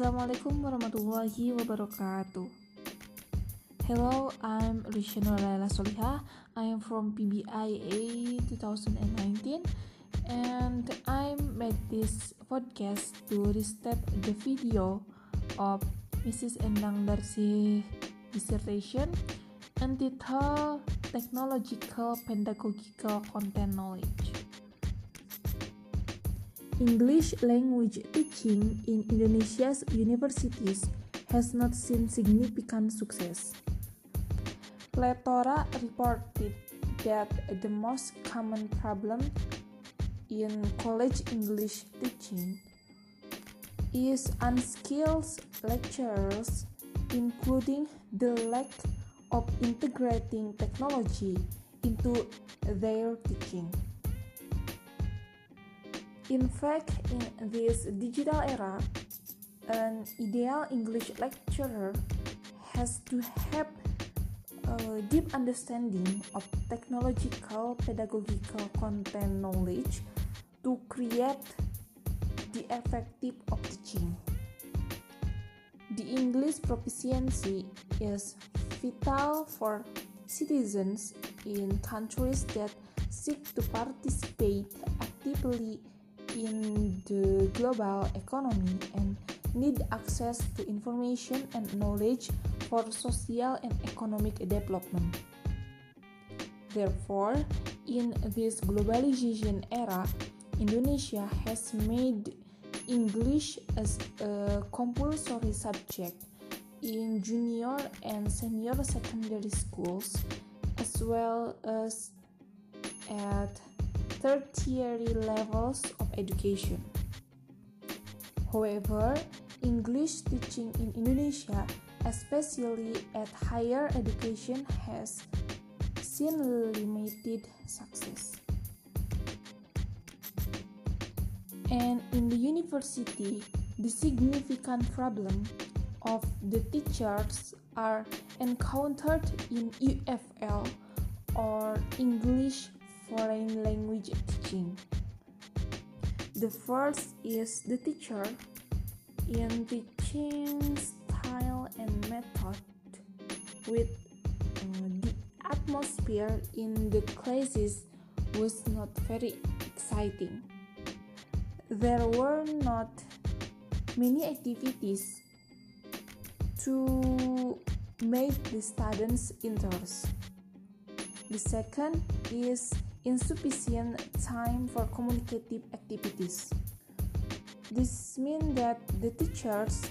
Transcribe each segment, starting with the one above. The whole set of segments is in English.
Assalamualaikum warahmatullahi wabarakatuh. Hello, I'm Rishana Laila Soliha. I am from PBIA 2019 and I made this podcast to restate the video of Mrs. Endang Darsi dissertation entitled Technological Pedagogical Content Knowledge. English language teaching in Indonesia's universities has not seen significant success. Plethora reported that the most common problem in college English teaching is unskilled lecturers, including the lack of integrating technology into their teaching. In fact, in this digital era, an ideal English lecturer has to have a deep understanding of technological pedagogical content knowledge to create the effective of teaching. The English proficiency is vital for citizens in countries that seek to participate actively in the global economy and need access to information and knowledge for social and economic development. Therefore, in this globalization era, Indonesia has made English as a compulsory subject in junior and senior secondary schools as well as at tertiary levels of education. However, English teaching in Indonesia, especially at higher education, has seen limited success. And in the university, the significant problem of the teachers are encountered in EFL or English foreign language teaching. The first is the teacher in teaching style and method with uh, the atmosphere in the classes was not very exciting. There were not many activities to make the students interest. The second is insufficient time for communicative activities. This means that the teachers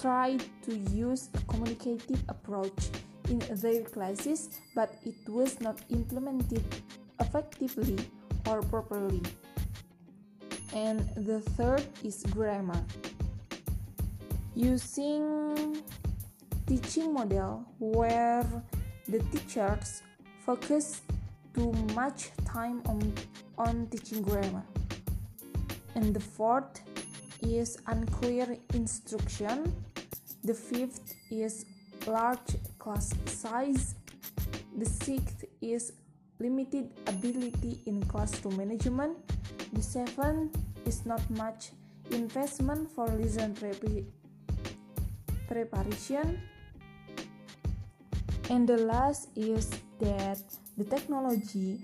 try to use a communicative approach in their classes, but it was not implemented effectively or properly. And the third is grammar. Using teaching model where the teachers focus too much time on, on teaching grammar. And the fourth is unclear instruction. The fifth is large class size. The sixth is limited ability in classroom management. The seventh is not much investment for lesson preparation. And the last is that the technology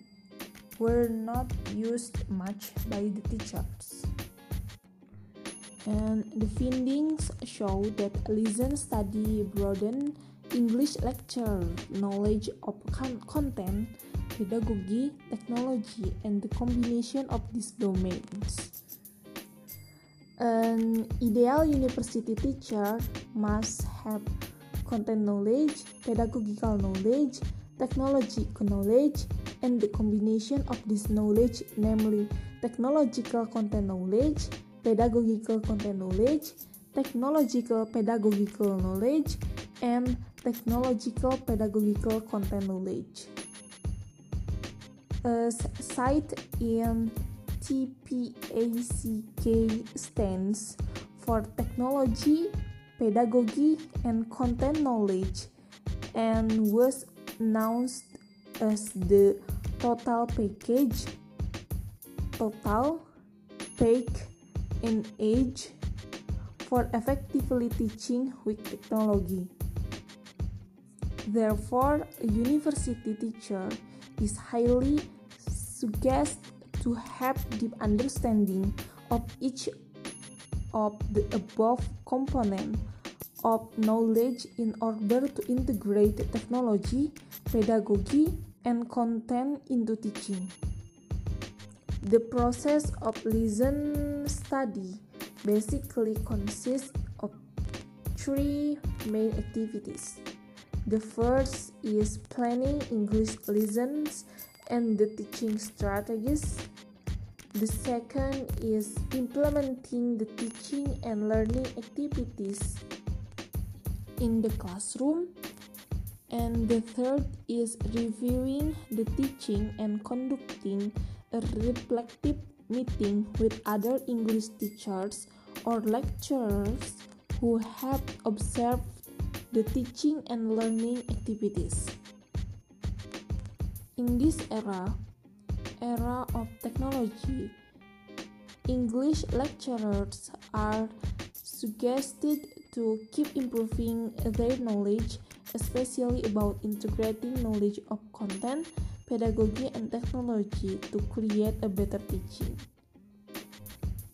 were not used much by the teachers. And the findings show that listen study broaden English lecture knowledge of con- content, pedagogy, technology, and the combination of these domains. An ideal university teacher must have content knowledge, pedagogical knowledge, technological knowledge, and the combination of this knowledge, namely technological content knowledge, pedagogical content knowledge, technological pedagogical knowledge, and technological pedagogical content knowledge. A site in TPACK stands for technology, pedagogy, and content knowledge and was announced as the total package total take in age for effectively teaching with technology. Therefore, a university teacher is highly suggested to have deep understanding of each of the above component of knowledge in order to integrate technology, pedagogy, and content into teaching. The process of lesson study basically consists of three main activities. The first is planning English lessons and the teaching strategies. The second is implementing the teaching and learning activities in the classroom. And the third is reviewing the teaching and conducting a reflective meeting with other English teachers or lecturers who have observed the teaching and learning activities. In this era, era of technology, English lecturers are suggested to keep improving their knowledge, especially about integrating knowledge of content pedagogy and technology to create a better teaching.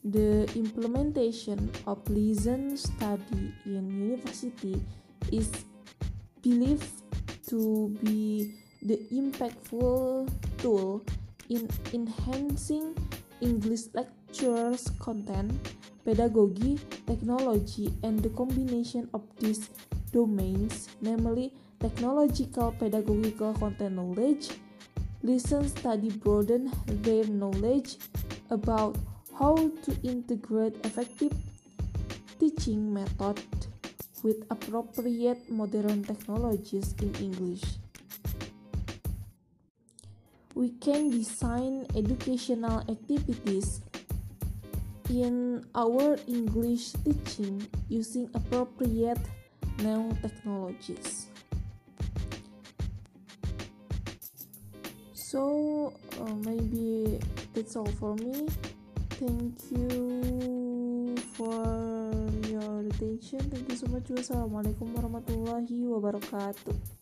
The implementation of lesson study in university is believed to be the impactful tool in enhancing English lectures content, pedagogy, technology, and the combination of these domains, namely technological, pedagogical content knowledge, Lesson study broaden their knowledge about how to integrate effective teaching method with appropriate modern technologies in English. We can design educational activities in our English teaching using appropriate new technologies. so uh, maybe that's all for me. Thank you for your attention. Thank you so much. Wassalamualaikum warahmatullahi wabarakatuh